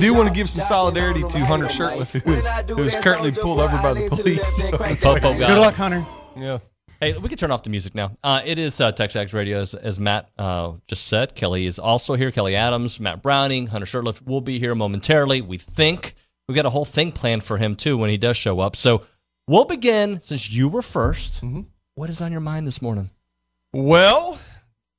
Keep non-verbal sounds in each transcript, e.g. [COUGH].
do want to give some solidarity to Hunter Shirtliff, who is, who is currently pulled over by the police. So, Popo guy. Good luck, Hunter. yeah. Hey, we can turn off the music now. Uh, it is uh, TexAgs Radio, as, as Matt uh, just said. Kelly is also here. Kelly Adams, Matt Browning, Hunter Shirtliff will be here momentarily. We think we've got a whole thing planned for him too when he does show up. So we'll begin since you were 1st What is on your mind this morning? Well,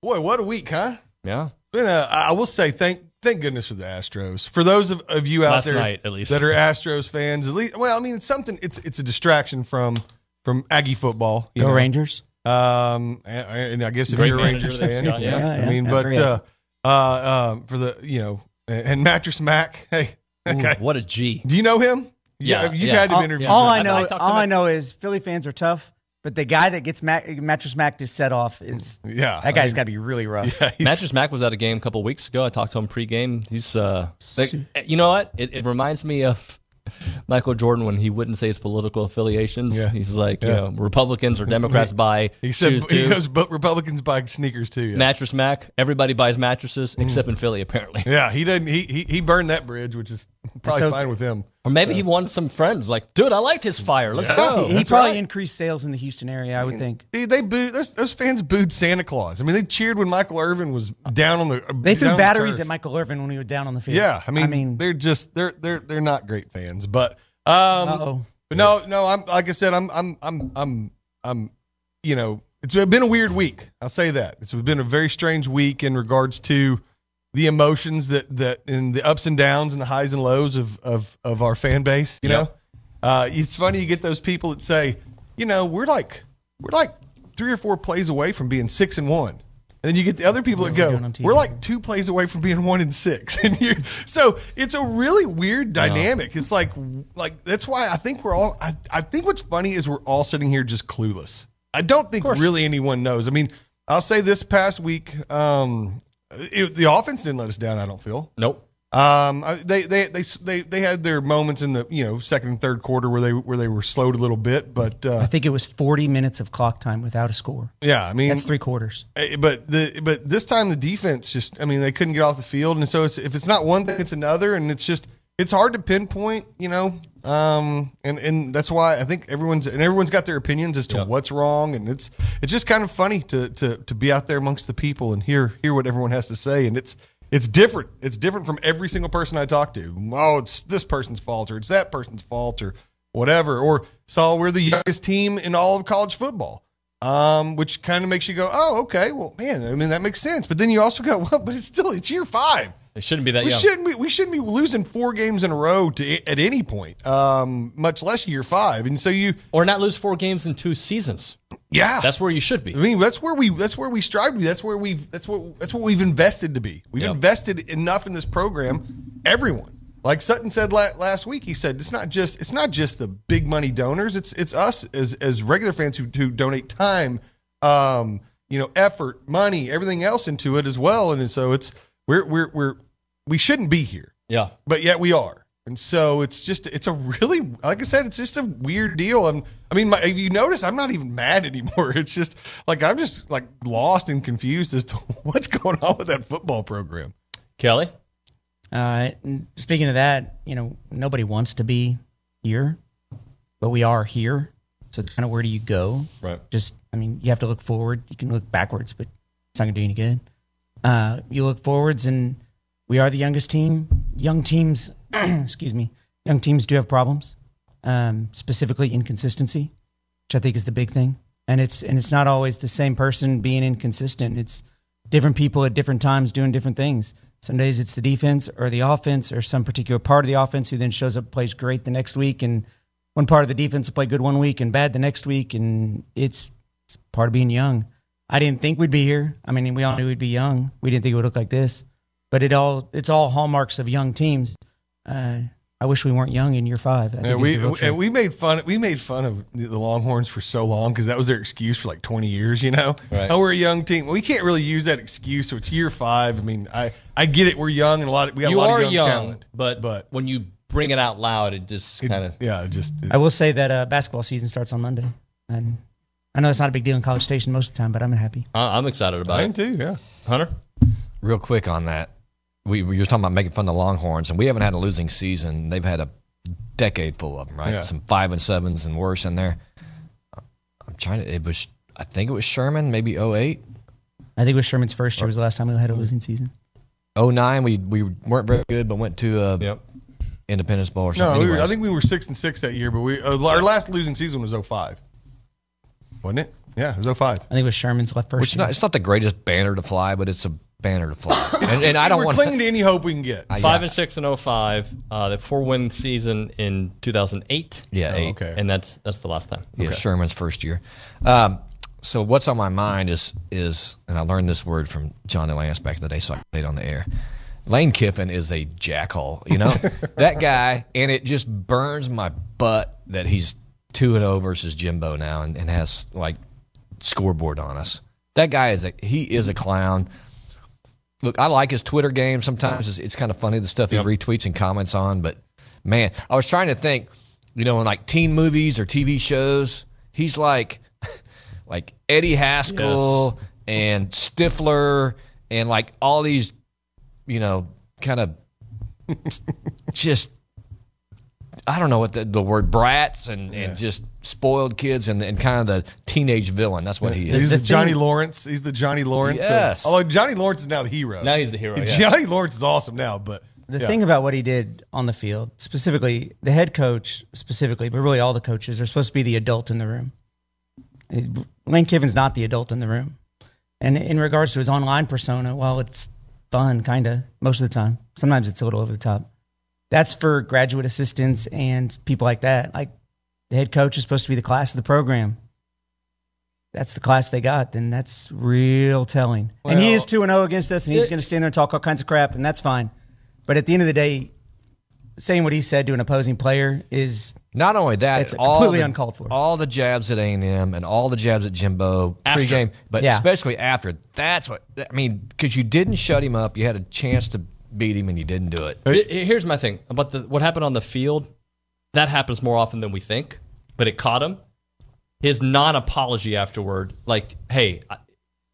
boy, what a week, huh? Yeah, Been a, I will say thank thank goodness for the Astros. For those of, of you out Last there night, at least. that are Astros fans, at least well, I mean it's something it's it's a distraction from from Aggie football. you Go know. Rangers. Um, and, and I guess if Great you're a manager Rangers they've fan, got, yeah, yeah. I Yeah, mean, yeah, but great. uh, uh, um, for the you know, and, and Mattress Mac, [LAUGHS] hey, okay. guy, what a G. do you know him? Yeah, you've yeah. had him All, interviewed. all I- I know, I all I know is Philly fans are tough, but the guy that gets Mac, mattress Mac to set off is [LAUGHS] yeah, that guy's got to be really rough. Yeah, Mattress Mac was at a game a couple weeks ago. I talked to him pregame. He's, uh, like, you know what? It, it reminds me of [LAUGHS] Michael Jordan when he wouldn't say his political affiliations. Yeah. He's like, you know, Republicans or [LAUGHS] Democrats buy He said shoes he too. goes, but Republicans buy sneakers too. Yeah. Mattress Mac. Everybody buys mattresses except in Philly, apparently. Yeah, he didn't. He, he he burned that bridge, which is probably okay. fine with him. Or maybe he won some friends. Like, dude, I liked his fire. Let's go. he he probably right. increased sales in the Houston area. I would think Dude, they booed those, those fans booed Santa Claus. I mean, they cheered when Michael Irvin was down on the. they threw down on the batteries at Michael Irvin when he was down on the field. Yeah, I mean, I mean, they're just they're they're they're not great fans, but um, Uh-oh. but no, no, I'm like I said, I'm I'm I'm I'm I'm, you know, it's been a weird week. I'll say that it's been a very strange week in regards to the emotions that that and the ups and downs and the highs and lows of of of our fan base. You Yep. know, uh, it's funny you get those people that say, you know, we're like we're like three or four plays away from being six and one. And then you get the other people that What are go, doing on TV? we're like two plays away from being one and six. [LAUGHS] And you so it's a really weird dynamic. It's like like that's why I think we're all I, I think what's funny is we're all sitting here just clueless. I don't think really anyone knows. I mean, I'll say this past week, um, it, the offense didn't let us down. I don't feel. Nope. Um, they, they they they they had their moments in the you know second and third quarter where they where they were slowed a little bit, but I uh, think it was 40 minutes of clock time without a score. yeah, I mean That's three quarters. Eh, But the but this time the defense just I mean they couldn't get off the field and so it's if it's not one thing it's another and it's just it's hard to pinpoint you know um and and that's why I think everyone's and everyone's got their opinions as to Yeah. what's wrong. And it's it's just kind of funny to to to be out there amongst the people and hear hear what everyone has to say. And it's it's different. It's different from every single person I talk to. Oh it's this person's fault or it's that person's fault or whatever. Or saw we're the youngest team in all of college football. Um, which kind of makes you go, oh, okay, well, man, I mean that makes sense. But then you also go, [LAUGHS] well, but it's still it's year five. It shouldn't be that We young. shouldn't be we shouldn't be losing four games in a row to at any point, um, much less year five. And so you, Or not lose four games in two seasons. yeah, That's where you should be. I mean, that's where we that's where we strive to be. That's where we've that's what that's what we've invested to be. We've Yep. invested enough in this program. Everyone, like Sutton said la- last week, he said it's not just it's not just the big money donors. It's it's us as as regular fans who who donate time, um, you know, effort, money, everything else into it as well. And so it's we're we're we're we shouldn't be here Yeah. but yet we are. And so it's just it's a really like I said it's just a weird deal. I'm, I mean, my, if you notice, I'm not even mad anymore. [LAUGHS] It's just like I'm just like lost and confused as to [LAUGHS] what's going on with that football program. Kelly? Uh, speaking of that, you know, nobody wants to be here, but we are here. So it's kind of where do you go? Right. Just, I mean, you have to look forward. You can look backwards, but it's not going to do any good. Uh, you look forwards, and we are the youngest team. Young teams, [CLEARS THROAT] excuse me, young teams do have problems, um, specifically inconsistency, which I think is the big thing. And it's and it's not always the same person being inconsistent. It's different people at different times doing different things. Some days it's the defense or the offense or some particular part of the offense who then shows up plays great the next week, and one part of the defense will play good one week and bad the next week, and it's, it's part of being young. I didn't think we'd be here. I mean, we all knew we'd be young. We didn't think it would look like this, but it all it's all hallmarks of young teams. Uh, I wish we weren't young in year five. I think And we the real truth. and we made fun we made fun of the the Longhorns for so long because that was their excuse for like 20 years. You know, Right. oh, we're a young team. We can't really use that excuse. So it's year five. I mean, I I get it. We're young and a lot. Of, we got You a lot are of young, young, talent. but but when you bring it out loud, it just kind of. yeah, it just it- I will say that uh, basketball season starts on Monday, and I know it's not a big deal in College Station most of the time, but I'm happy. I'm excited about I am it. too. Yeah. Hunter? Real quick on that. we, we were talking about making fun of the Longhorns, and we haven't had a losing season. They've had a decade full of them, right? Yeah. Some five and sevens and worse in there. I'm trying to. It was. I think it was Sherman, maybe 08. I think it was Sherman's first year was the last time we had a losing season. 09, we we weren't very good, but went to uh, Yep. Independence Bowl or No, something. we were, I think we were six and six that year, but we uh, our last losing season was 05. Wasn't it? Yeah, it was 05. I think it was Sherman's left first. Which not, it's not the greatest banner to fly, but it's a banner to fly. [LAUGHS] and, and I don't We're want clinging to any hope we can get. I- Five yeah. and six and 05. Uh, the four win season in 2008. Yeah, Oh, eight. okay. And that's that's the last time. Yeah, Sherman's first year. Um, so what's on my mind is is, and I learned this word from Johnny Lance back in the day, so I played on the air. Lane Kiffin is a jackhole, you know [LAUGHS] that guy, and it just burns my butt that he's two and zero versus Jimbo now, and, and has like scoreboard on us. That guy is a he is a clown. Look, I like his Twitter game. Sometimes it's, it's kind of funny the stuff he retweets and comments on. But man, I was trying to think, you know, in like teen movies or TV shows, he's like [LAUGHS] like Eddie Haskell and Stifler and like all these, you know, kind of [LAUGHS] just I don't know what the, the word brats and, and just spoiled kids and, and kind of the teenage villain. That's what he is. He's the, the Johnny thing- Lawrence. He's the Johnny Lawrence. of- Yes. although Johnny Lawrence is now the hero. Now he's the hero. Yeah. Johnny Lawrence is awesome now, but The yeah. thing about what he did on the field, specifically the head coach, specifically, but really all the coaches are supposed to be the adult in the room. Lane Kiffin's not the adult in the room. And in regards to his online persona, while it's fun, kind of, most of the time. Sometimes it's a little over the top. That's for graduate assistants and people like that. Like the head coach is supposed to be the class of the program. That's the class they got, then that's real telling. and he is 2 and 0 against us, and he's going to stand there and talk all kinds of crap, and that's fine. But at the end of the day, saying what he said to an opposing player is Not only that, It's all completely the- uncalled for. All the jabs at A and M and all the jabs at Jimbo After. pregame, but Yeah. especially after. That's what I mean because you didn't shut him up. You had a chance to beat him and you didn't do it. H- Here's my thing about the what happened on the field. That happens more often than we think, but it caught him. His non-apology afterward, like, "Hey,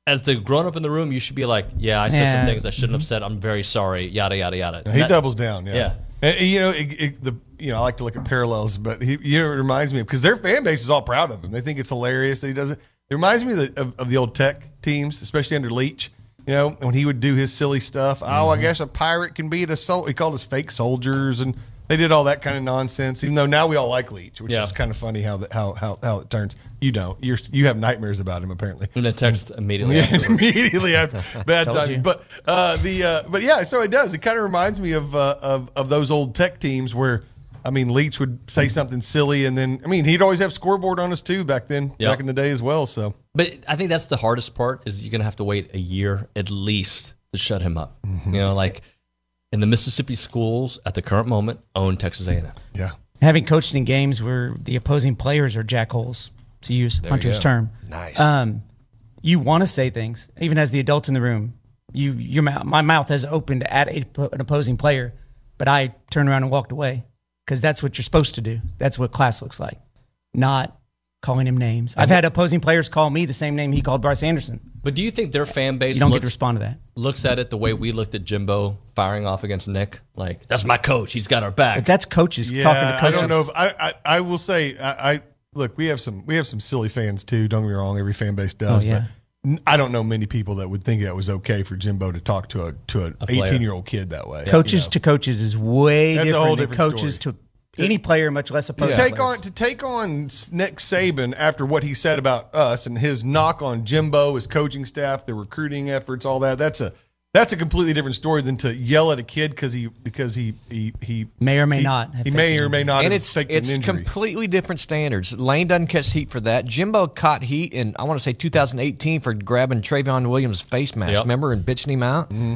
as the grown-up in the room, you should be like, yeah, I said some things I shouldn't have mm-hmm. said. I'm very sorry. Yada yada yada." He That- doubles down. Yeah. Yeah. And, and, you know, it, it, the you know, I like to look at parallels, but he, you know, it reminds me of because their fan base is all proud of him. They think it's hilarious that he does it. It reminds me of the, of, of the old Tech teams, especially under Leach. You know, when he would do his silly stuff. Oh, I guess a pirate can be a sol. He called us fake soldiers, and they did all that kind of nonsense. Even though now we all like Leach, which Yeah. is kind of funny how that how, how how it turns. You don't. You're you have nightmares about him apparently. And then text immediately. Yeah, [LAUGHS] immediately after [LAUGHS] bad time. But uh, the uh, but yeah, so it does. It kind of reminds me of, uh, of of those old tech teams where I mean Leach would say something silly, and then I mean he'd always have scoreboard on us too back then, Yep. back in the day as well. So But I think that's the hardest part is you're gonna have to wait a year at least to shut him up. You know, like in the Mississippi schools at the current moment own Texas A&M. yeah, having coached in games where the opposing players are jackholes, to use Hunter's term. Nice. Um, you want to say things, even as the adult in the room. You, your mouth, my mouth has opened at a, an opposing player, but I turned around and walked away because that's what you're supposed to do. That's what class looks like, not calling him names. I've had opposing players call me the same name he called Bryce Anderson. But do you think their fan base You don't get to looks, respond to that. looks at it the way we looked at Jimbo firing off against Nick? Like, that's my coach. He's got our back. But that's coaches yeah. talking to coaches. I don't know. If, I, I I will say I, I look. We have some we have some silly fans too. Don't get me wrong. Every fan base does. Oh, yeah. But n- I don't know many people that would think it was okay for Jimbo to talk to a to an eighteen year old kid that way. coaches to coaches is way That's a different whole than different coaches story. to any player, much less to opposing take players. on to take on Nick Saban after what he said about us and his knock on Jimbo, his coaching staff, the recruiting efforts, all that. That's a that's a completely different story than to yell at a kid because he because he he he May or may he, not have he may faked or may not and have it's faked it's an injury. completely different standards. Lane doesn't catch heat for that. Jimbo caught heat in I want to say 2018 for grabbing Trayveon Williams' face mask. Yep. Remember and bitching him out, Mm-hmm.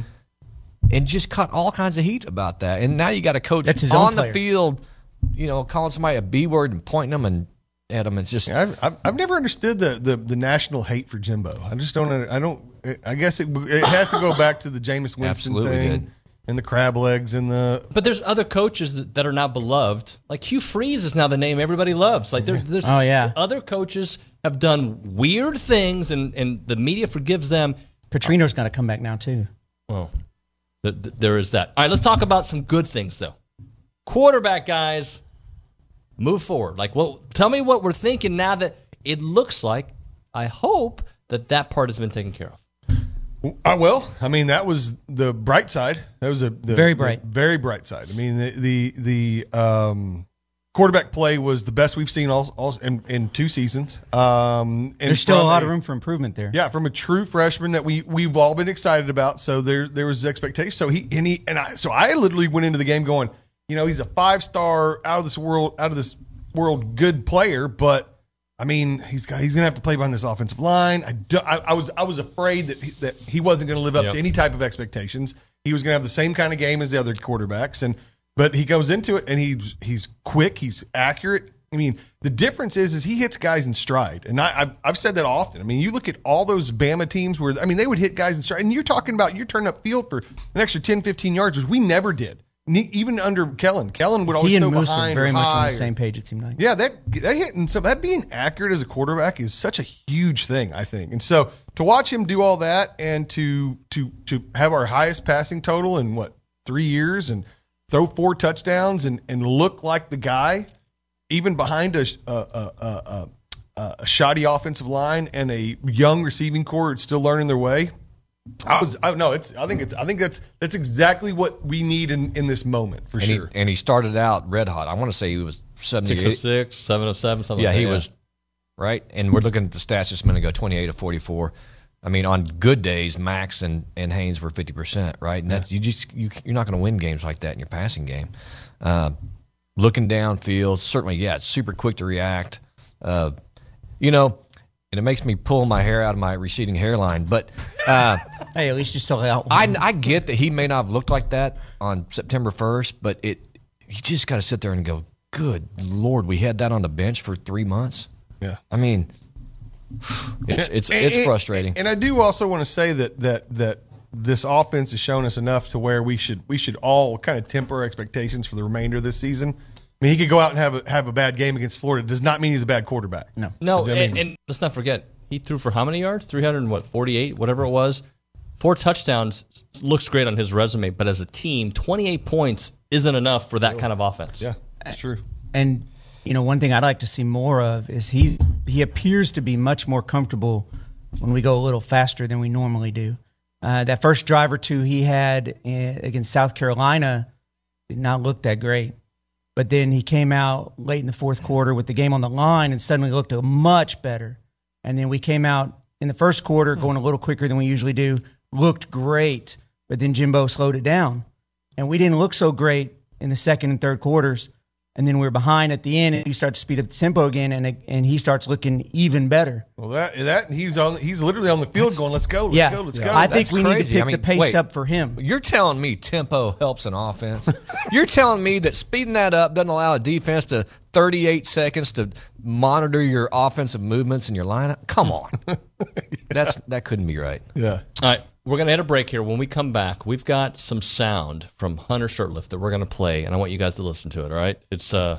and just caught all kinds of heat about that. And now you got a coach That's his own on the player. field, you know, calling somebody a b word and pointing them and at them. It's just I've, I've, I've never understood the, the, the national hate for Jimbo. I just don't. I don't. I guess it, it has to go back to the Jameis Winston Absolutely thing did. and the crab legs and the. But there's other coaches that, that are not beloved. Like Hugh Freeze is now the name everybody loves. Like there, there's Oh, yeah. other coaches have done weird things, and, and the media forgives them. Petrino's got to come back now too. Well, th- th- there is that. All right, let's talk about some good things though. Quarterback guys, move forward. Like, well, tell me what we're thinking now that it looks like. I hope that that part has been taken care of. I will. I mean, that was the bright side. That was a the, Very bright. the very bright side. I mean, the the, the um, quarterback play was the best we've seen all, all in, in two seasons. Um, and There's still a from lot of room for improvement there. Yeah, from a true freshman that we we've all been excited about. So there there was expectation. So he and he and I so I literally went into the game going, you know, he's a five star out of this world out of this world good player, but I mean, he's got he's gonna have to play behind this offensive line. I, do, I, I was I was afraid that he, that he wasn't gonna live up Yep. to any type of expectations. He was gonna have the same kind of game as the other quarterbacks, and but he goes into it and he's he's quick, he's accurate. I mean, the difference is is he hits guys in stride, and I, I've I've said that often. I mean, you look at all those Bama teams where I mean they would hit guys in stride, and you're talking about you're turning up field for an extra 10, 15 yards, which we never did. Even under Kellen, Kellen would always He and Moose behind are very much on the same page. It seemed like. yeah, that that hitting so that being accurate as a quarterback is such a huge thing, I think. And so to watch him do all that and to to to have our highest passing total in what three years and throw four touchdowns and and look like the guy, even behind a a a, a, a, a shoddy offensive line and a young receiving core still learning their way. I was I no, it's I think it's I think that's that's exactly what we need in in this moment for and sure. he and he started out red hot. I want to say he was seventy Six of eight. six, seven of seven, something Yeah, like that. he was right. And we're looking at the stats just a minute ago: twenty eight to forty four. I mean, on good days, Max and, and Haynes were fifty percent, right? And that's you just you, you're not going to win games like that in your passing game. Uh, looking downfield, certainly, yeah, it's super quick to react. Uh, you know, and it makes me pull my hair out of my receding hairline. But uh, [LAUGHS] Hey, at least you still out. I, I get that he may not have looked like that on September 1st, but it you just got to sit there and go, good Lord, we had that on the bench for three months. yeah. I mean, [SIGHS] it's it's And- it's and- frustrating. And I do also want to say that that that this offense has shown us enough to where we should we should all kind of temper our expectations for the remainder of this season. I mean, he could go out and have a, have a bad game against Florida. Does not mean he's a bad quarterback. No. No, I and, mean- and let's not forget, he threw for how many yards? 300 and what, 48, whatever it was. Four touchdowns looks great on his resume, but as a team, 28 points isn't enough for that kind of offense. Yeah, that's true. And you know, one thing I'd like to see more of is he's he appears to be much more comfortable when we go a little faster than we normally do. Uh, that first drive or two he had uh, against South Carolina did not look that great, but then he came out late in the fourth quarter with the game on the line and suddenly looked much better. And then we came out in the first quarter hmm. going a little quicker than we usually do, looked great, but then Jimbo slowed it down and we didn't look so great in the second and third quarters. And then we were behind at the end, and we start to speed up the tempo again, and and he starts looking even better. Well, that that he's on he's literally on the field going, "Let's go, let's yeah, go, let's go. I go." think That's we need to pick I mean, the pace wait. up for him. You're telling me tempo helps an offense. [LAUGHS] You're telling me that speeding that up doesn't allow a defense to 38 seconds to monitor your offensive movements in your lineup. Come on, [LAUGHS] that's that couldn't be right. yeah. All right, we're going to hit a break here. When we come back, we've got some sound from Hunter Shirtliff that we're going to play, and I want you guys to listen to it, all right? It's, uh,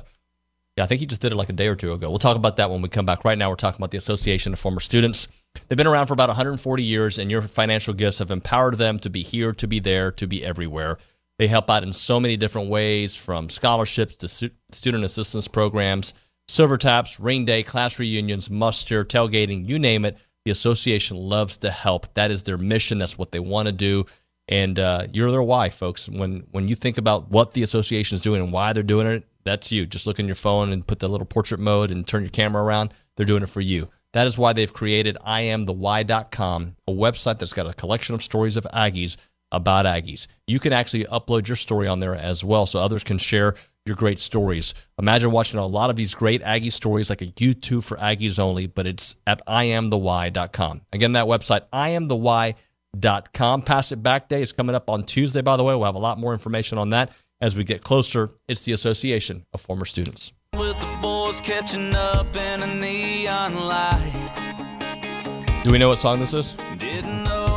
yeah, I think he just did it like a day or two ago. We'll talk about that when we come back. Right now, we're talking about the Association of Former Students. They've been around for about 140 years, and your financial gifts have empowered them to be here, to be there, to be everywhere. They help out in so many different ways, from scholarships to stu- student assistance programs, silver taps, rain day, class reunions, muster, tailgating, you name it. The association loves to help. That is their mission. That's what they want to do. And uh, you're their why, folks. When when you think about what the association is doing and why they're doing it, that's you. Just look in your phone and put the little portrait mode and turn your camera around. They're doing it for you. That is why they've created IamTheWhy.com, a website that's got a collection of stories of Aggies about Aggies. You can actually upload your story on there as well so others can share your great stories. Imagine watching a lot of these great Aggie stories like a YouTube for Aggies only, but it's at IamTheWhy.com. Again, that website, IamTheWhy.com. Pass It Back Day is coming up on Tuesday, by the way. We'll have a lot more information on that as we get closer. It's the Association of Former Students. With the boys catching up in a neon light. Do we know what song this is?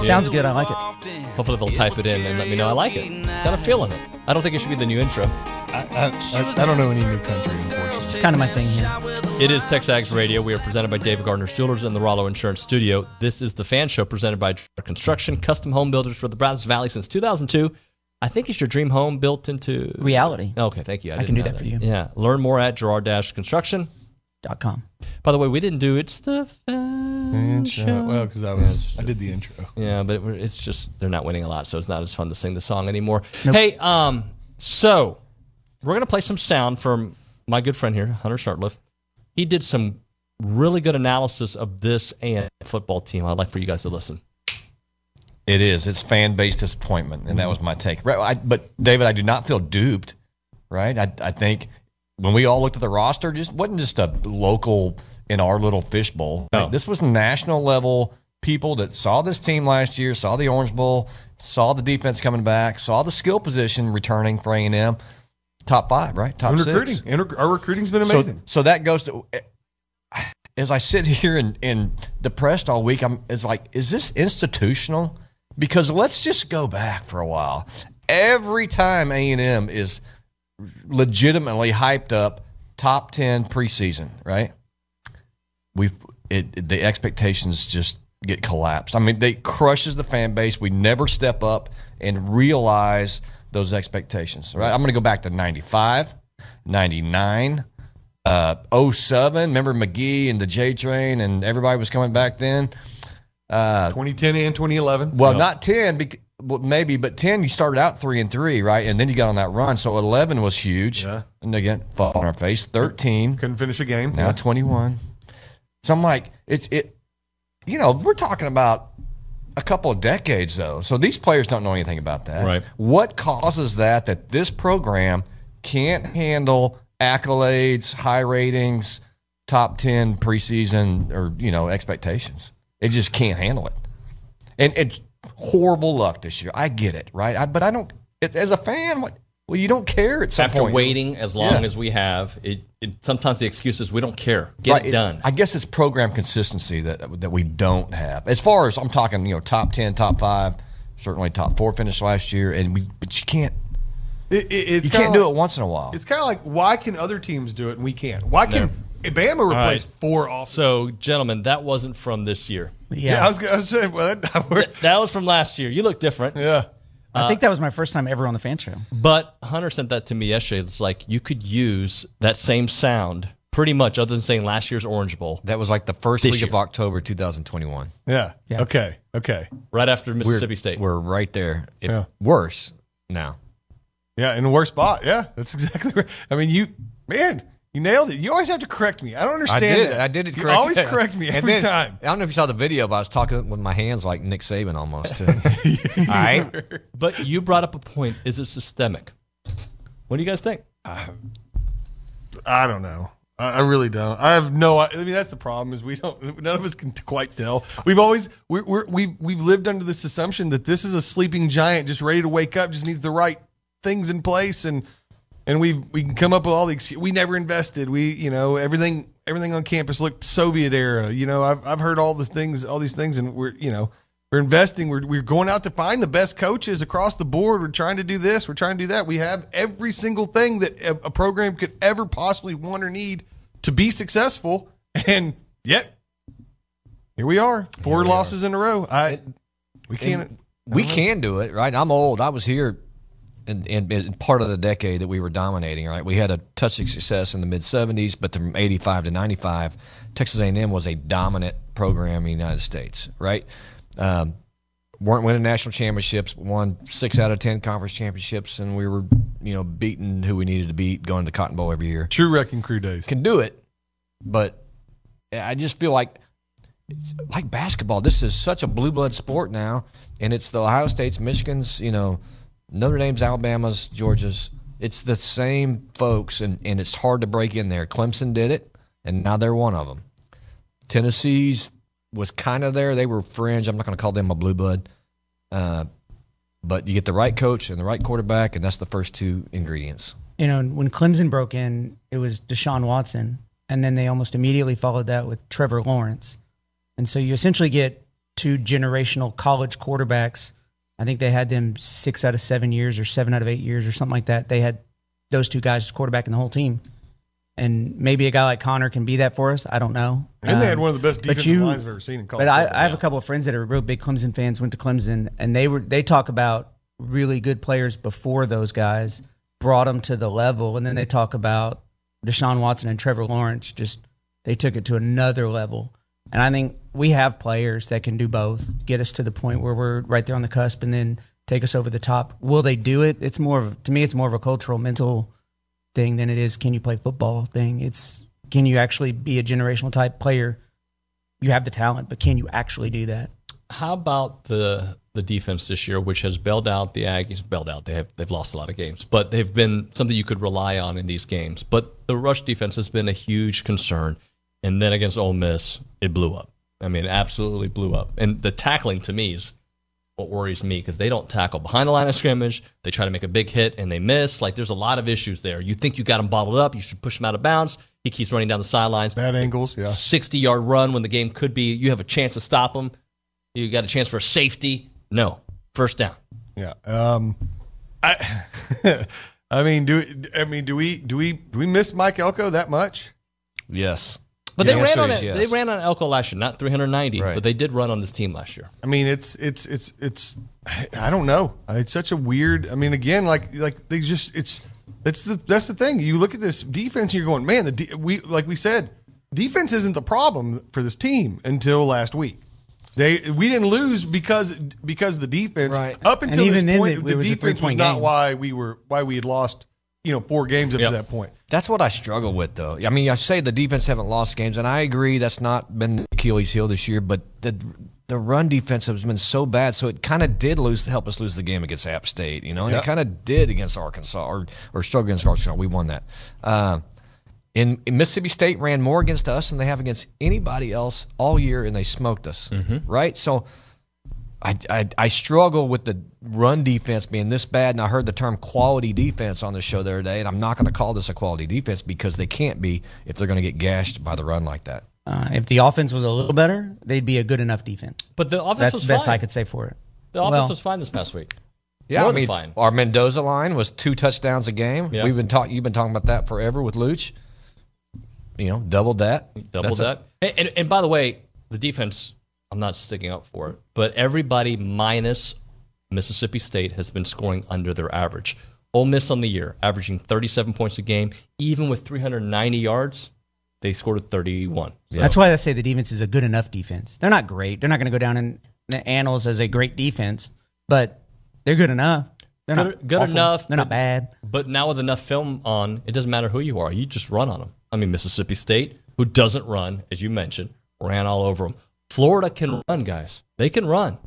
Didn't Sounds good, I like it. Hopefully they'll type it in and let me know I like it. Got a feeling it. I don't think it should be the new intro. I, I, I, I don't know any new country, unfortunately. It's kind of my thing here. It is TexAgs Radio. We are presented by David Gardner's Jewelers and the Rollo Insurance Studio. This is the fan show presented by Construction, custom home builders for the Brazos Valley since 2002. I think it's your dream home built into Reality. Okay, thank you. I, I can do know that for you. Yeah, learn more at Gerard Dash Construction. Dot com. By the way, we didn't do it's the fan show. Well, because I was I did the intro. Yeah, but it, it's just they're not winning a lot, so it's not as fun to sing the song anymore. Hey, um, so we're gonna play some sound from my good friend here, Hunter Shirtliff. He did some really good analysis of this and football team. I'd like for you guys to listen. It is. It's fan based disappointment, and that was my take. Right, I, but David, I do not feel duped. Right, I, I think when we all looked at the roster, just wasn't just a local in our little fishbowl. No. Right? This was national level people that saw this team last year, saw the Orange Bowl, saw the defense coming back, saw the skill position returning for A and M. Top five, right? Top And six. recruiting. And our recruiting's been So, amazing. so that goes to as I sit here and, and depressed all week, I'm it's like, is this institutional? Because let's just go back for a while. Every time A and M is legitimately hyped up, top ten preseason, right? We've it, it- the expectations just get collapsed. I mean, they crushes the fan base. We never step up and realize those expectations. Right? I'm going to go back to 95, 99, uh, 07. Remember McGee and the J Train and everybody was coming back then. 2010 and 2011. Well, not 10, bec- well, maybe, but 10, you started out 3 and 3, right? And then you got on that run. So 11 was huge. Yeah. And again, fall on our face. 13, couldn't finish a game. now 21. So I'm like, it's, it, you know, we're talking about a couple of decades, though. So these players don't know anything about that. Right. What causes that, that this program can't handle accolades, high ratings, top 10 preseason or, you know, expectations? It just can't handle it. And it's horrible luck this year. I get it, right? I, but I don't, it, as a fan, what, well, you don't care at some After point. waiting as long Yeah. as we have, it, it sometimes the excuse is we don't care. Get Right, it done. I guess it's program consistency that that we don't have. As far as I'm talking, you know, top ten, top five, certainly top four finish last year, and we, but you can't, It, it, it's you can't do it once in a while. It's kind of like why can other teams do it and we can't? Why can Bama replaced right. four awesome? so, gentlemen, that wasn't from this year. Yeah. Yeah, I was going to say, well, that, we're- That was from last year. You look different. yeah. I uh, think that was my first time ever on the fan show. But Hunter sent that to me yesterday. It's like you could use that same sound pretty much, other than saying last year's Orange Bowl, that was like the first This week of. October 2021. Yeah. Yeah. Okay. Okay. right after We're, Mississippi State. we're right there. It- Yeah. Worse now. Yeah, in the worst spot. Yeah, that's exactly right. I mean, you, man, you nailed it. You always have to correct me. I don't understand. I did. That. I did it. You always [LAUGHS] correct me every then- time. I don't know if you saw the video, but I was talking with my hands like Nick Saban almost. Too. [LAUGHS] All right. but you brought up a point. Is it systemic? What do you guys think? Uh, I don't know. I, I really don't. I have no. I mean, that's the problem is we don't. None of us can quite tell. We've always we're, we're we've we've lived under this assumption that this is a sleeping giant just ready to wake up, just needs the right things in place, and and we we can come up with all the. We never invested. We you know everything everything on campus looked Soviet era. You know I've I've heard all the things all these things, and we're you know. We're investing. We're, we're going out to find the best coaches across the board. We're trying to do this. We're trying to do that. We have every single thing that a, a program could ever possibly want or need to be successful. And yet, here we are. Four losses in a row. I we can't. we can do it, right? I'm old. I was here in, in, in part of the decade that we were dominating, right? We had a touch of success in the mid 70s, but from 85 to 95, Texas A&M was a dominant program in the United States, right? Um, weren't winning national championships, won six out of 10 conference championships, and we were, you know, beating who we needed to beat, going to the Cotton Bowl every year True wrecking crew days. can do it, but I just feel like like basketball. This is such a blue blood sport now, and it's the Ohio State's, Michigan's, you know, Notre Dame's, Alabama's, Georgia's. It's the same folks, and, and it's hard to break in there. Clemson did it, and now they're one of them. Tennessee's was kind of there. They were fringe. I'm not going to call them a blue blood. Uh, but you get the right coach and the right quarterback, and that's the first two ingredients. You know, when Clemson broke in, it was Deshaun Watson, and then they almost immediately followed that with Trevor Lawrence. And so you essentially get two generational college quarterbacks. I think they had them six out of seven years or seven out of eight years or something like that. They had those two guys quarterbacking the whole team. And maybe a guy like Connor can be that for us. I don't know. And they had Um, one of the best defensive you- lines I've ever seen in college. But I. I have a couple of friends that are real big Clemson fans. Went to Clemson, and they were they talk about really good players before those guys, brought them to the level, and then they talk about Deshaun Watson and Trevor Lawrence. Just they took it to another level, and I think we have players that can do both, get us to the point where we're right there on the cusp, and then take us over the top. Will they do it? It's more of to me, it's more of a cultural, mental thing than it is can you play football thing. It's can you actually be a generational type player? You have the talent, but can you actually do that? How about the the defense this year, which has bailed out the Aggies? Bailed out. They have they've lost a lot of games, but they've been something you could rely on in these games. But the rush defense has been a huge concern, and then against Ole Miss, it blew up. I mean, it absolutely blew up. And the tackling to me is what worries me because they don't tackle behind the line of scrimmage. They try to make a big hit and they miss. Like there's a lot of issues there. You think you got him bottled up, you should push him out of bounds. He keeps running down the sidelines. Bad angles, yeah. 60 yard run when the game could be, you have a chance to stop him. You got a chance for a safety. No, first down. Yeah. Um, I, [LAUGHS] I mean, do I mean do we do we do we miss Mike Elko that much? Yes. But The they ran answer on is it. yes. They ran on Elko last year, not 390, Right. but they did run on this team last year. I mean, it's it's it's it's I don't know. It's such a weird. I mean, again, like like they just it's it's the that's the thing. You look at this defense, and you're going, man. The de- we like we said, defense isn't the problem for this team until last week. They we didn't lose because because the defense. Right. Up until this point, it- the it was a defense was three-point not game. why we were why we had lost. You know, four games up Yep. to that point. That's what I struggle with, though. I mean, I say the defense haven't lost games, and I agree that's not been the Achilles heel this year. But the the run defense has been so bad, so it kind of did lose help us lose the game against App State. You know, and Yeah. it kind of did against Arkansas or or struggled against Arkansas. We won that. Uh, in, in Mississippi State ran more against us than they have against anybody else all year, and they smoked us. Right, so. I, I, I struggle with the run defense being this bad, and I heard the term quality defense on the show the other day, and I'm not going to call this a quality defense because they can't be if they're going to get gashed by the run like that. Uh, if the offense was a little better, they'd be a good enough defense. But the offense That's was the best fine. I could say for it. The offense Well- was fine this past week. Yeah, More I mean, fine. our Mendoza line was two touchdowns a game. Yeah. We've been talking. You've been talking about that forever with Luch. You know, doubled that. Double That's a- that. and, and, and by the way, the defense, I'm not sticking up for it, but everybody minus Mississippi State has been scoring under their average. Ole Miss on the year, averaging 37 points a game, even with 390 yards, they scored at 31. So, That's why I say the defense is a good enough defense. They're not great. They're not going to go down in the annals as a great defense, but they're good enough. They're Good- not er, good awful. enough, They're not bad. But now with enough film on, it doesn't matter who you are. You just run on them. I mean, Mississippi State, who doesn't run, as you mentioned, ran all over them. Florida can run, guys. They can run.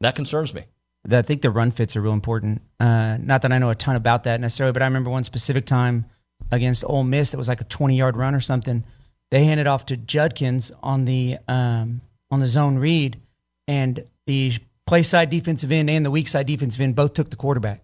That concerns me. I think the run fits are real important. Uh, not that I know a ton about that necessarily, but I remember one specific time against Ole Miss that was like a 20 yard run or something. They handed off to Judkins on the um, on the zone read, and the play side defensive end and the weak side defensive end both took the quarterback.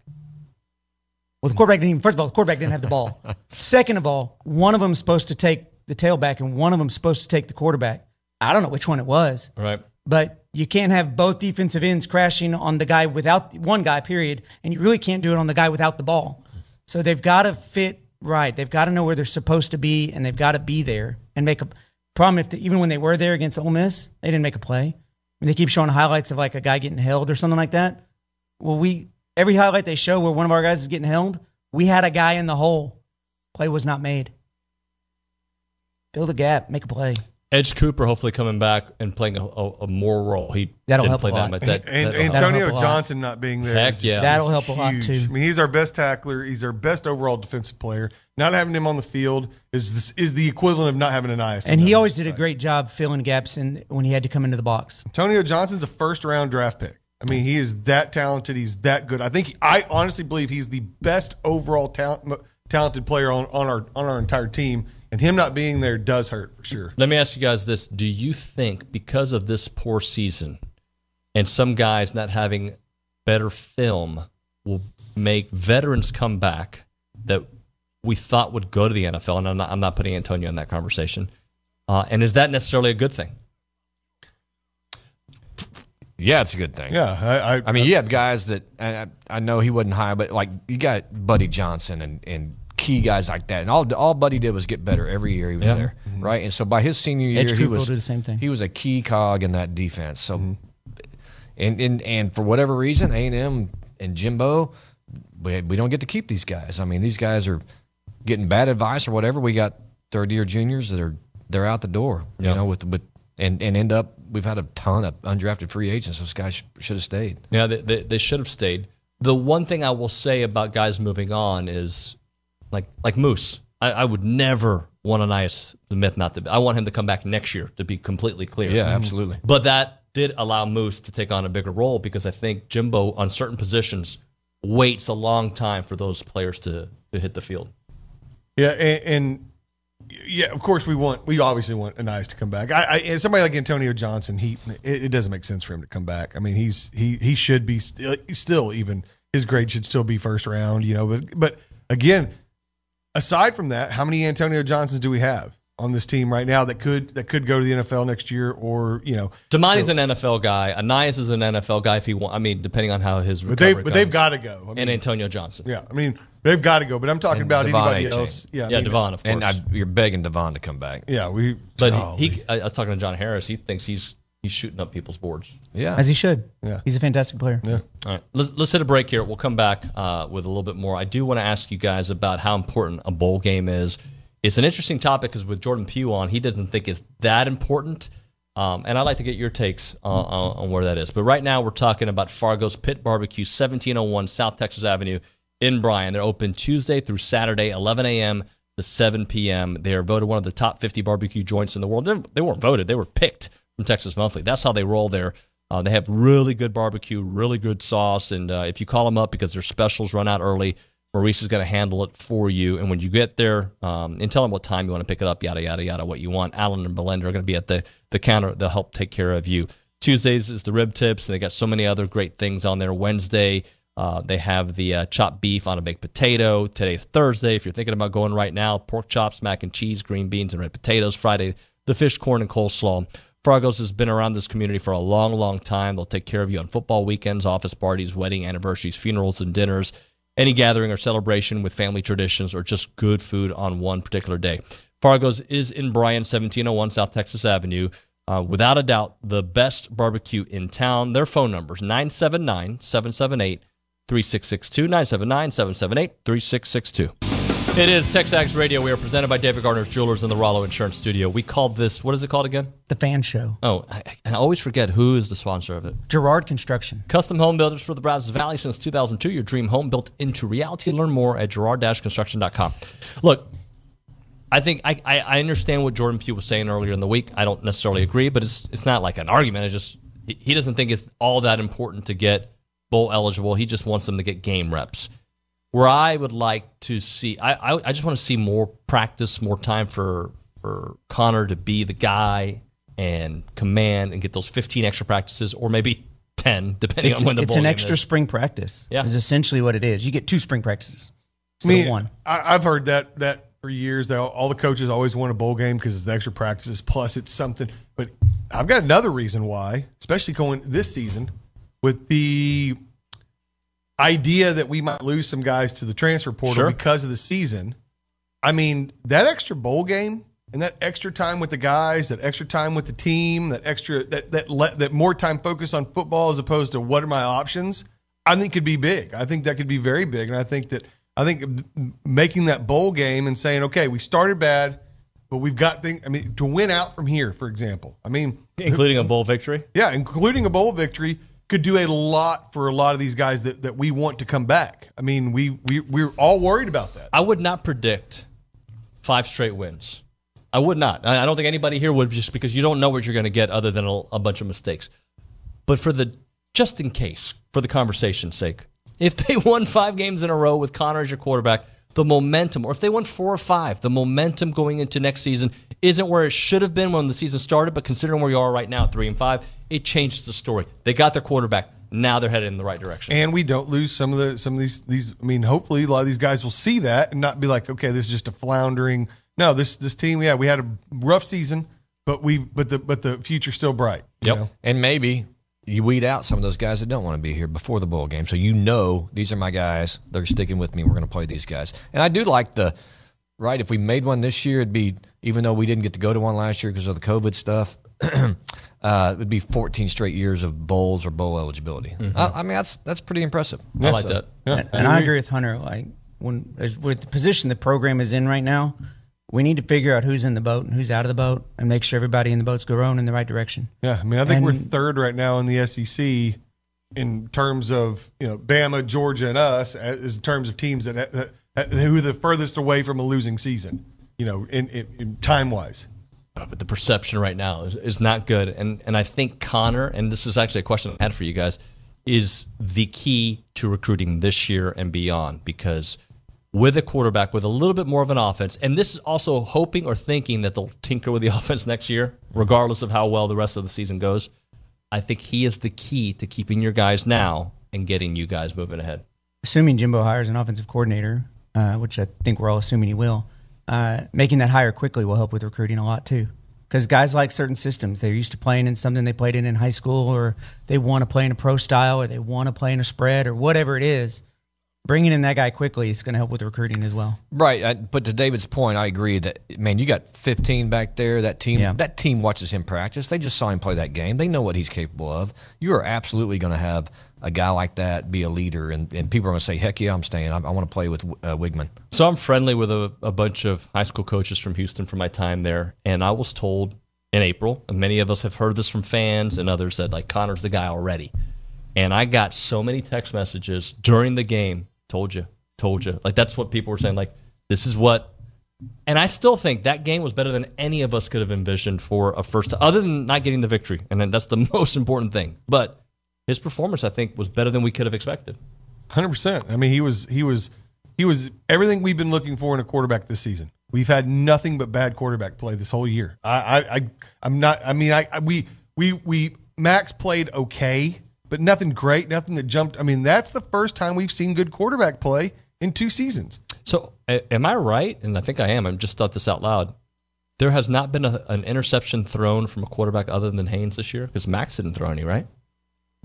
Well, the quarterback didn't even. First of all, the quarterback didn't have the ball. [LAUGHS] Second of all, one of them's supposed to take the tailback, and one of them's supposed to take the quarterback. I don't know which one it was right. but you can't have both defensive ends crashing on the guy without one guy, period. And you really can't do it on the guy without the ball. So they've got to fit right. They've got to know where they're supposed to be, and they've got to be there and make a problem. If the, even when they were there against Ole Miss, they didn't make a play. I mean, they keep showing highlights of like a guy getting held or something like that. Well, we every highlight they show where one of our guys is getting held, we had a guy in the hole. Play was not made. Fill the gap, make a play. Edge Cooper hopefully coming back and playing a, a, a more role. He That'll didn't help play a that lot. much. That, and uh, that'll help. That'll Antonio help. Johnson not being there. Heck yeah. That'll is help a lot, too. I mean, he's our best tackler. He's our best overall defensive player. Not having him on the field is this, is the equivalent of not having an IS. And he always did a great job filling gaps in when he had to come into the box. Antonio Johnson's a first round draft pick. I mean, he is that talented. He's that good. I think I honestly believe he's the best overall talent, talented player on, on our on our entire team. And him not being there does hurt for sure. Let me ask you guys this: Do you think because of this poor season and some guys not having better film will make veterans come back that we thought would go to the NFL? And I'm not, I'm not putting Antonio in that conversation. Uh, and is that necessarily a good thing? Yeah, it's a good thing. Yeah, I, I, I mean, you have guys that I, I know he wasn't high, but like you got Buddy Johnson and, and key guys like that, and all all Buddy did was get better every year he was there, mm-hmm. right? And so by his senior year, Edge he was the same thing. He was a key cog in that defense. So, mm-hmm. and and and for whatever reason, A and M and Jimbo, we, we don't get to keep these guys. I mean, these guys are getting bad advice or whatever. We got third year juniors that are they're out the door. You know, with with and and end up we've had a ton of undrafted free agents. Those guys sh- should have stayed. Yeah, they, they, they should have stayed. The one thing I will say about guys moving on is like like Moose. I, I would never want Ainias the myth. not to. Be, I want him to come back next year. To be completely clear. Yeah, mm-hmm. absolutely. But that did allow Moose to take on a bigger role because I think Jimbo on certain positions waits a long time for those players to, to hit the field. Yeah, and, and yeah, of course we want we obviously want Ainias to come back. I, I and somebody like Antonio Johnson, he it, it doesn't make sense for him to come back. I mean, he's he he should be still, still even his grade should still be first round, you know. But but again, aside from that, how many Antonio Johnsons do we have on this team right now that could that could go to the NFL next year or you know? Demani's an NFL guy. Ainias is an NFL guy if he want. I mean, depending on how his But they recovery but they've got to go. I mean, and Antonio Johnson. yeah, I mean they've got to go. But I'm talking And about Devon anybody Achane. else. Yeah, I yeah, mean, Devon, of course. And I, you're begging Devon to come back. Yeah, we. but golly. he, I I was talking to John Harris. He thinks he's he's shooting up people's boards. Yeah. as he should. Yeah. He's a fantastic player. Yeah. All right, let's, let's hit a break here. We'll come back uh, with a little bit more. I do want to ask you guys about how important a bowl game is. It's an interesting topic because with Jordan Pugh on, he doesn't think it's that important. Um, and I'd like to get your takes on, on, on where that is. But right now, we're talking about Fargo's Pit Barbecue, 1701 South Texas Avenue in Bryan. They're open Tuesday through Saturday, 11 a.m. to 7 p.m. They are voted one of the top 50 barbecue joints in the world. They're, they weren't voted, they were picked from Texas Monthly. That's how they roll there. Uh, they have really good barbecue, really good sauce, and uh, if you call them up because their specials run out early, Maurice is going to handle it for you. And when you get there, um, and tell them what time you want to pick it up, yada yada yada, what you want. Alan and Belinda are going to be at the the counter. They'll help take care of you. Tuesdays is the rib tips, and they got so many other great things on there. Wednesday, uh, they have the uh, chopped beef on a baked potato. Today's Thursday. If you're thinking about going right now, pork chops, mac and cheese, green beans, and red potatoes. Friday, the fish, corn, and coleslaw. Fargo's has been around this community for a long, long time. They'll take care of you on football weekends, office parties, wedding anniversaries, funerals, and dinners, any gathering or celebration with family traditions, or just good food on one particular day. Fargo's is in Bryan, 1701 South Texas Avenue. Uh, without a doubt, the best barbecue in town. Their phone numbers 979 778 3662. 979 778 3662. It is Texags Radio. We are presented by David Gardner's Jewelers in the Rollo Insurance Studio. We called this, what is it called again? The fan show. Oh, I, I always forget who is the sponsor of it. Gerard Construction. Custom home builders for the Brazos Valley since 2002. Your dream home built into reality. Learn more at gerard-construction.com. Look, I think I, I, I understand what Jordan Pugh was saying earlier in the week. I don't necessarily agree, but it's it's not like an argument. It's just he, he doesn't think it's all that important to get bowl eligible. He just wants them to get game reps. Where I would like to see, I I, I just want to see more practice, more time for for Connor to be the guy and command and get those 15 extra practices, or maybe 10, depending It's, on when the ball is. it's an extra is. spring practice. Yeah. Is essentially what it is. You get two spring practices I mean, one. I, I've heard that that for years. That all the coaches always want a bowl game because it's the extra practices plus it's something. But I've got another reason why, especially going this season with the idea that we might lose some guys to the transfer portal Sure. because of the season. I mean, that extra bowl game and that extra time with the guys, that extra time with the team, that extra that that le- that more time focus on football as opposed to what are my options, I think could be big. I think that could be very big, and I think that I think making that bowl game and saying, okay, we started bad, but we've got things. I mean, to win out from here, for example. I mean, including a bowl victory. yeah, including a bowl victory could do a lot for a lot of these guys that, that we want to come back. I mean, we we we're all worried about that. I would not predict five straight wins. I would not. I don't think anybody here would, just because you don't know what you're going to get, other than a, a bunch of mistakes. But for the just in case, for the conversation's sake, if they [LAUGHS] won five games in a row with Connor as your quarterback, the momentum, or if they won four or five, the momentum going into next season isn't where it should have been when the season started. But considering where you are right now, three and five, it changes the story. They got their quarterback. Now they're headed in the right direction. And we don't lose some of the some of these these. I mean, hopefully, a lot of these guys will see that and not be like, okay, this is just a floundering. No, this this team, yeah, we had a rough season, but we but the but the future's still bright. you Yep. know? And maybe you weed out some of those guys that don't want to be here before the bowl game. So you know these are my guys. They're sticking with me. We're going to play these guys. And I do like the right. If we made one this year, it'd be even though we didn't get to go to one last year because of the COVID stuff. [CLEARS THROAT] uh, it would be 14 straight years of bowls or bowl eligibility. I, I mean, that's that's pretty impressive. I like that. Yeah. And, and I agree with Hunter. Like when with the position the program is in right now, we need to figure out who's in the boat and who's out of the boat, and make sure everybody in the boat's going in the right direction. Yeah, I mean, I think we're third right now in the SEC in terms of you know Bama, Georgia, and us uh, as in terms of teams that, that, that who are the furthest away from a losing season. You know, in, in, in time wise. Uh, but the perception right now is, is not good. And and I think Connor, and this is actually a question I had for you guys, is the key to recruiting this year and beyond because with a quarterback with a little bit more of an offense, and this is also hoping or thinking that they'll tinker with the [LAUGHS] offense next year, regardless of how well the rest of the season goes. I think he is the key to keeping your guys now and getting you guys moving ahead. Assuming Jimbo hires an offensive coordinator, uh, which I think we're all assuming he will, uh, making that hire quickly will help with recruiting a lot too. Because guys like certain systems, they're used to playing in something they played in in high school, or they want to play in a pro style, or they want to play in a spread, or whatever it is. Bringing in that guy quickly is going to help with recruiting as well. Right, I, but to David's point, I agree that man, you got 15 back there. That team, Yeah. that team watches him practice. They just saw him play that game. They know what he's capable of. You are absolutely going to have a guy like that be a leader, and, and people are going to say, "Heck yeah, I'm staying. I, I want to play with uh, Weigman." So I'm friendly with a, a bunch of high school coaches from Houston from my time there, and I was told in April, and many of us have heard this from fans and others that like Connor's the guy already. And I got so many text messages during the game. Told you, told you. Like that's what people were saying. Like this is what. And I still think that game was better than any of us could have envisioned for a first, other than not getting the victory, and then that's the [LAUGHS] most important thing. But his performance, I think, was better than we could have expected. Hundred percent. I mean, he was he was he was everything we've been looking for in a quarterback this season. We've had nothing but bad quarterback play this whole year. I I, I I'm not. I mean, I, I we we we Max played okay, but nothing great, nothing that jumped. I mean, that's the first time we've seen good quarterback play in two seasons. So, am I right? And I think I am. I just thought this out loud. There has not been a, an interception thrown from a quarterback other than Haynes this year because Max didn't throw any, right?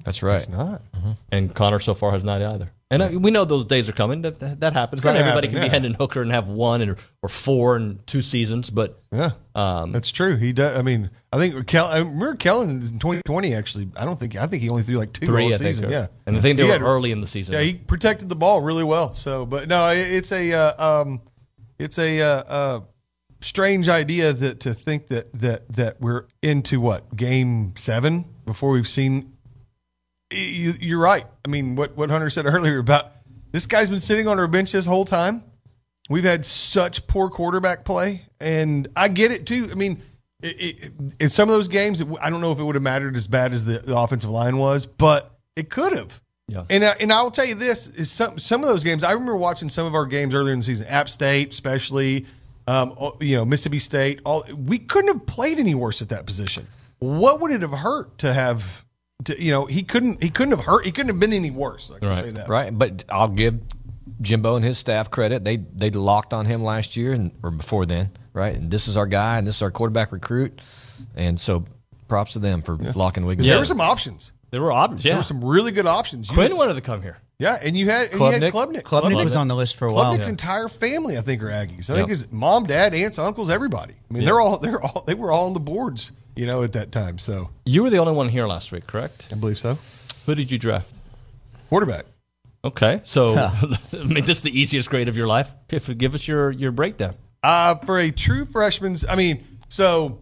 That's right. It's not. Mm-hmm. And Connor so far has not either. And uh, we know those days are coming. That that, that happens. Not everybody happen, can be yeah. Hendon Hooker and have one and, or four and two seasons, but Yeah, um, that's true. He does. I mean, I think Kel, I remember Kellen in 2020. Actually, I don't think I think he only threw like two three, I season. Yeah, and I think they He were had- early in the season. Yeah, he protected the ball really well. So, but no, it- it's a uh, um, it's a uh, uh, strange idea that to think that that that we're into what game seven before we've seen. You, you're right. I mean, what what Hunter said [LAUGHS] earlier about this guy's been sitting on our bench this whole time. We've had such poor quarterback play, and I get it too. I mean, it, it, in some of those games, it, I don't know if it would have mattered as bad as the, the offensive line was, but it could have. Yeah. And I, and I'll tell you this is some some of those games. I remember watching some of our games earlier in the season, App State, especially, um, you know, Mississippi State. All we couldn't have played any worse at that position. What would it have hurt to have? To, you know, he couldn't. He couldn't have hurt. He couldn't have been any worse. I can Right. say that. Right, but I'll give Jimbo and his staff credit. They they locked on him last year and or before then, right? And this is our guy, and this is our quarterback recruit, and so props to them for locking Wiggins. There were some options. there were options. Yeah, There were some really good options. You Quinn had- wanted to come here. yeah, and you had and you had Klubnik. Klubnik. Klubnik was on the list for a while. Klubnik's entire family, I think, are Aggies. I think his mom, dad, aunts, uncles, everybody. I mean, they're all they're all they were all on the boards, you know, at that time. So You were the only one here last week, correct? I believe so. Who did you draft? Quarterback. Okay, so [LAUGHS] I mean, this is the easiest grade of your life. Give, give us your your breakdown. Uh, for a true freshman's, I mean, so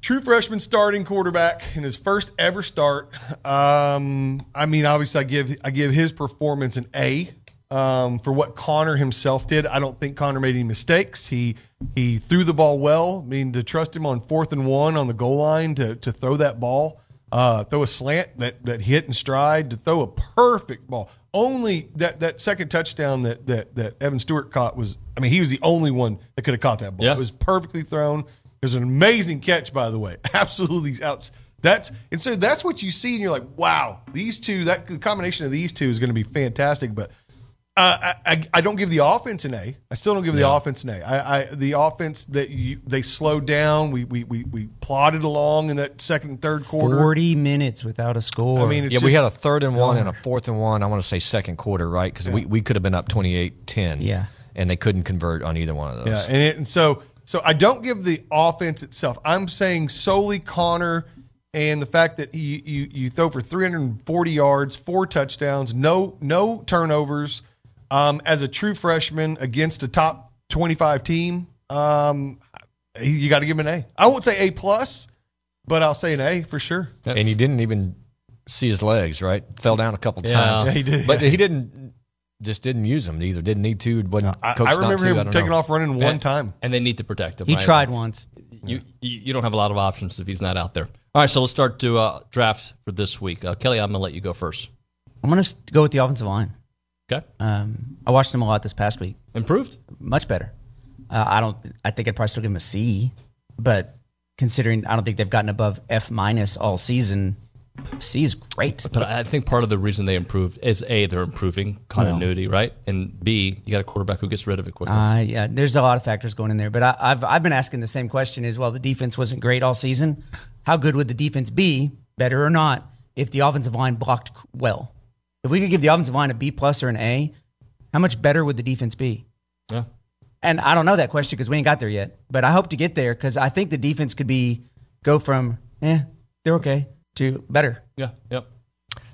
true freshman starting quarterback in his first ever start. Um, I mean, obviously, I give I give his performance an A. Um, for what Connor himself did, I don't think Connor made any mistakes. He he threw the ball well. I mean, to trust him on fourth and one on the goal line to to throw that ball, uh, throw a slant that that hit in stride, to throw a perfect ball. Only that that second touchdown that that that Evan Stewart caught was, I mean, he was the only one that could have caught that ball. Yeah. It was perfectly thrown. It was an amazing catch, by the way. [LAUGHS] Absolutely outs. That's and so that's what you see, and you're like, wow, these two. That the combination of these two is going to be fantastic. But uh, I, I I don't give the offense an A. I still don't give the offense an A. I, I the offense that you, they slowed down. We, we we we plodded along in that second and third quarter. Forty minutes without a score. I mean, it's Yeah, we had a third and one and a fourth and one. I want to say second quarter, right? Because we, we could have been up 28-10. Yeah. and they couldn't convert on either one of those. Yeah, and, it, and so So I don't give the offense itself. I'm saying solely Connor and the fact that you you, you throw for 340 yards, four touchdowns, no no turnovers, um, as a true freshman against a top 25 team. Um, you got to give him an A. I won't say A plus, but I'll say an A for sure. and he didn't even see his legs. Right, fell down a couple Yeah. times. Yeah, he did. but he didn't. Just didn't use them either. Didn't need to. Wasn't I, coached I not remember to, I him taking know. off running one time. and they need to protect him. He right? tried once. You, you you don't have a lot of options if he's not out there. All right, so let's start to uh, draft for this week. Uh, Kelly, I'm gonna let you go first. I'm going to go with the offensive line. Okay, Um, I watched them a lot this past week. improved. Much better. Uh, I don't. I think I'd probably still give them a C, but considering I don't think they've gotten above F minus all season, C is great. But I think part of the reason they improved is a they're improving continuity, right? And b you got a quarterback who gets rid of it quickly. Uh, yeah, there's a lot of factors going in there, but I, I've I've been asking the same question as well. The defense wasn't great all season. How good would the defense be, better or not, if the offensive line blocked well? If we could give the offensive line a B plus or an A, how much better would the defense be? yeah, And I don't know that question because we ain't got there yet. But I hope to get there because I think the defense could be go from eh, they're okay to better. yeah, yep.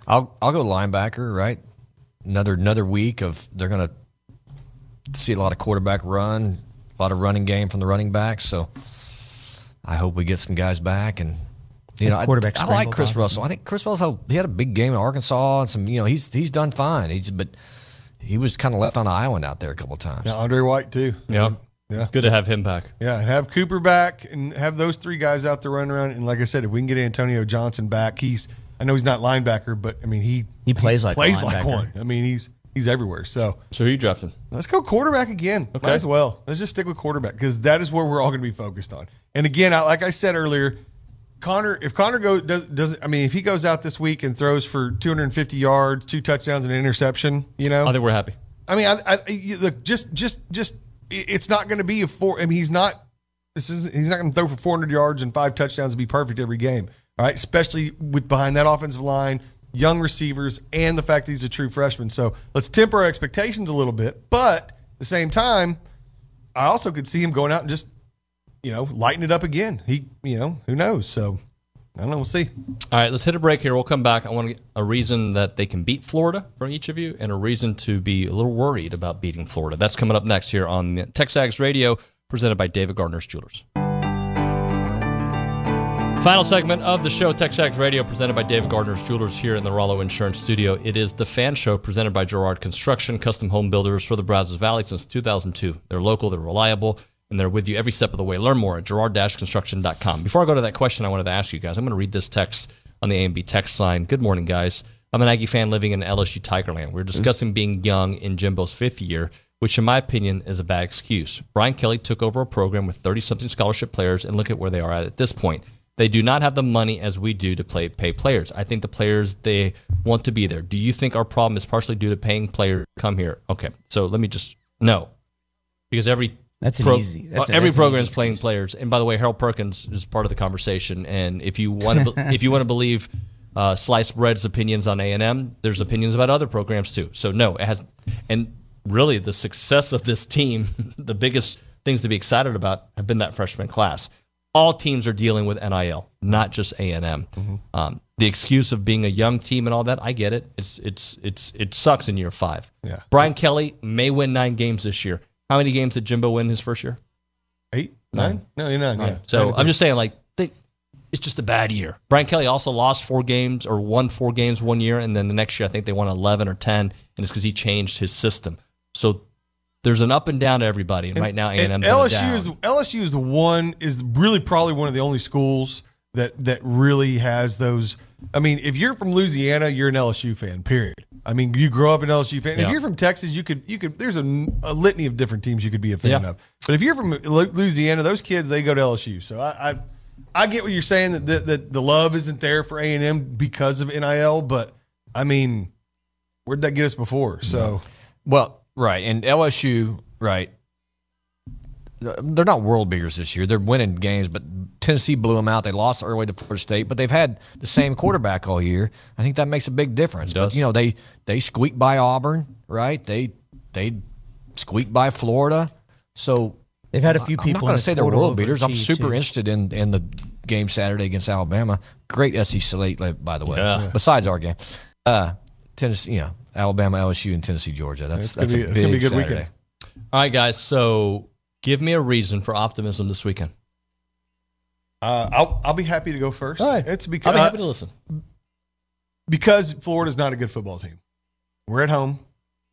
I'll I'll go linebacker. Right, another another week of they're gonna see a lot of quarterback run, a lot of running game from the running backs. So I hope we get some guys back and. You know, I, quarterback I like Chris box. Russell. I think Chris Russell he had a big game in Arkansas and some. You know, he's he's done fine. He's but he was kind of left on the island out there a couple of times. Yeah, Andre White too. Yeah. Yeah. Good to have him back. Yeah, and have Cooper back and have those three guys out there running around. And like I said, if we can get Antonio Johnson back, he's I know he's not linebacker, but I mean he He plays like plays like one. I mean he's he's everywhere. So So who you drafting? let's go quarterback again. Might as well. Let's just stick with quarterback because that is where we're all going to be focused on. And again, I, like I said earlier, Connor, if Connor goes does does I mean if he goes out this week and throws for 250 yards, two touchdowns, and an interception, you know, I think we're happy. I mean, I, I you- look, just, just, just, it's not going to be a four. I mean, he's not. This is he's not going to throw for 400 yards and five touchdowns and be perfect every game. All right, especially with behind that offensive line, young receivers, and the fact that he's a true freshman. So let's temper our expectations a little bit. But at the same time, I also could see him going out and just, you know, lighten it up again. He, you know, who knows? So I don't know. We'll see. All right, let's hit a break here. We'll come back. I want to get a reason that they can beat Florida from each of you and a reason to be a little worried about beating Florida. That's coming up next here on TexAgs Radio, presented by David Gardner's Jewelers. Final segment of the show, TexAgs Radio, presented by David Gardner's Jewelers here in the Rollo Insurance Studio. It is the fan show presented by Gerard Construction, custom home builders for the Brazos Valley since 2002. They're local, they're reliable, and they're with you every step of the way. Learn more at gerard-construction.com. Before I go to that question, I wanted to ask you guys, I'm going to read this text on the AMB text line. Good morning, guys. I'm an Aggie fan living in LSU Tigerland. We're discussing being young in Jimbo's fifth year, which, in my opinion, is a bad excuse. Brian Kelly took over a program with 30 something scholarship players, and look at where they are at at this point. They do not have the money as we do to play pay players. I think the players they want to be there. Do you think our problem is partially due to paying players come here? Okay, so let me just no, because every That's an easy- that's a- every program is playing players. And by the way, Harold Perkins is part of the conversation. And if you want to, [LAUGHS] if you want to believe uh, sliced bread's opinions on A and M, there's opinions about other programs too. So no, it has. And really, the success of this team, [LAUGHS] the biggest things to be excited about have been that freshman class. All teams are dealing with NIL, not just A and M. Mm-hmm. Um, the excuse of being a young team and all that, I get it. It's it's it's it sucks in year five. Yeah. Brian Kelly may win nine games this year. How many games did Jimbo win his first year? Eight, nine, no, you're not. Yeah. So Nine I'm just saying, like, they, it's just a bad year. Brian Kelly also lost four games or won four games one year, and then the next year I think they won 11 or 10, and it's because he changed his system. So there's an up and down to everybody, and, right now A&M's And LSU is LSU is the one is really probably one of the only schools that that really has those. I mean, if you're from Louisiana, you're an LSU fan. Period. I mean, you grow up an LSU fan. Yeah. If you're from Texas, you could you could. There's a, a litany of different teams you could be a fan Yeah. of. But if you're from Louisiana, those kids they go to LSU. So I I, I get what you're saying that, that that the love isn't there for A and M because of NIL. But I mean, where'd that get us before? So. Well, right, and LSU, right. They're not world beaters this year. They're winning games, but Tennessee blew them out. They lost early to Florida State, but they've had the same quarterback all year. I think that makes a big difference. But does. you know, they they squeaked by Auburn, right? They they squeaked by Florida. So They've had a few people. I'm not going to say they're world beaters. I'm super too. interested in in the game Saturday against Alabama. Great SEC slate, by the way. Yeah. Besides our game, uh, Tennessee, you know, Alabama, LSU, and Tennessee, Georgia. That's It's gonna that's be- a it's big gonna be a good Saturday. weekend. All right, guys. So give me a reason for optimism this weekend. Uh, I'll I'll be happy to go first. All right. It's I'll because be happy to listen. because Florida's not a good football team. We're at home.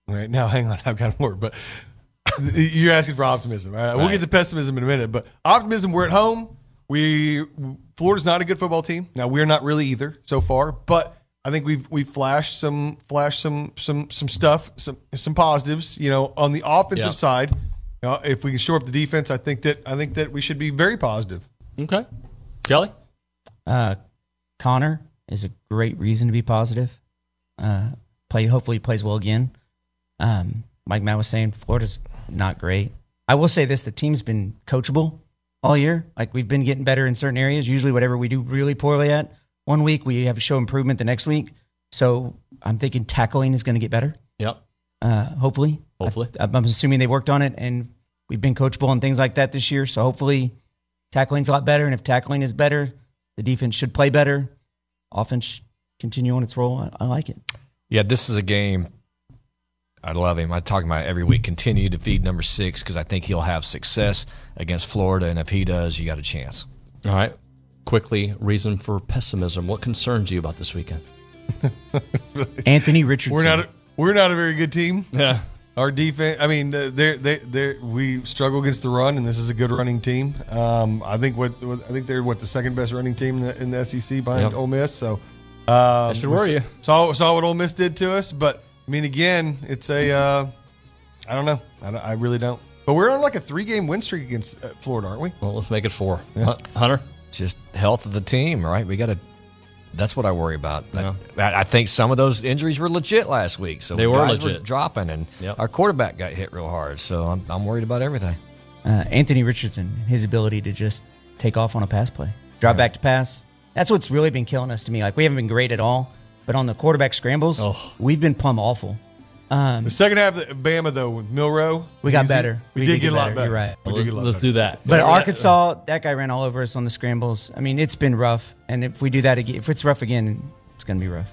Right now, [LAUGHS] hang on, I've got more, but [LAUGHS] you're asking for optimism. All right, we'll get to pessimism in a minute, but optimism. We're at home. We Florida's not a good football team. Now we're not really either so far, but I think we've we've flashed some flashed some some some stuff, some some positives. You know, on the offensive Yeah. side, know, if we can shore up the defense, I think that I think that we should be very positive. Okay. Kelly? Uh, Connor is a great reason to be positive. Uh, play hopefully he plays well again. Um, Mike Matt was saying Florida's not great. I will say this: the team's been coachable all year. Like we've been getting better in certain areas. Usually, whatever we do really poorly at one week, we have to show improvement the next week. So I'm thinking tackling is going to get better. Yep. Uh, hopefully, Hopefully. I, I'm assuming they worked on it and we've been coachable and things like that this year. So hopefully, tackling's a lot better. And if tackling is better, the defense should play better. Offense continue on its role. I, I like it. Yeah, this is a game. I love him. I talk about every week. Continue to feed number six because I think he'll have success against Florida, and if he does, you got a chance. All right. Quickly, reason for pessimism. What concerns you about this weekend? [LAUGHS] Anthony Richardson. We're not a, we're not a very good team. Yeah. Our defense, I mean, they're, they they we struggle against the run, and this is a good running team. Um, I think what I think they're what the second best running team in the, in the SEC behind Yep. Ole Miss. So um, That should worry you. Saw saw what Ole Miss did to us, but I mean, again, it's a uh, I don't know, I, don't, I really don't. But we're on like a three game win streak against uh, Florida, aren't we? Well, let's make it four. Hun- Hunter? Just health of the team, right? We got to. That's what I worry about. Yeah. I, I think some of those injuries were legit last week, so They were guys legit. dropping, and Yep. our quarterback got hit real hard. So I'm, I'm worried about everything. uh, Anthony Richardson, his ability to just take off on a pass play, drop back to pass. That's what's really been killing us to me. Like we haven't been great at all, but on the quarterback scrambles, Oh. we've been plumb awful. Um, The second half of the Bama though with Milroe, We got easy, better. We, We did did get a lot better. better. You're right. We did get a lot let's better. do that. But Yeah. Arkansas, that guy ran all over us on the scrambles. I mean, it's been rough, and if we do that again, if it's rough again, it's going to be rough.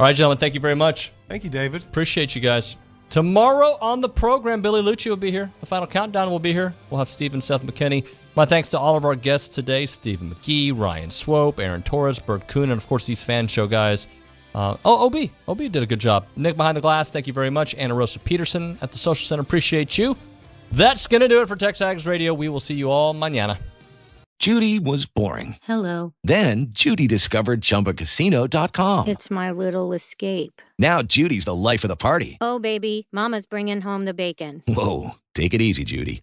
All right, gentlemen, thank you very much. Thank you, David. Appreciate you guys. Tomorrow on the program, Billy Liucci will be here. The final countdown will be here. We'll have Stephen Seth McKinney. My thanks to all of our guests today Stephen McGee, Ryan Swope, Aaron Torres, Bert Kuhn, and of course these fan show guys. Uh, oh, OB. OB did a good job. Nick behind the glass, thank you very much. Anna Rosa Peterson at the Social Center, appreciate you. That's going to do it for TexAgs Radio. We will see you all mañana. Judy was boring. Hello. Then Judy discovered ChumbaCasino.com. It's my little escape. Now Judy's the life of the party. Oh, baby, Mama's bringing home the bacon. Whoa, take it easy, Judy.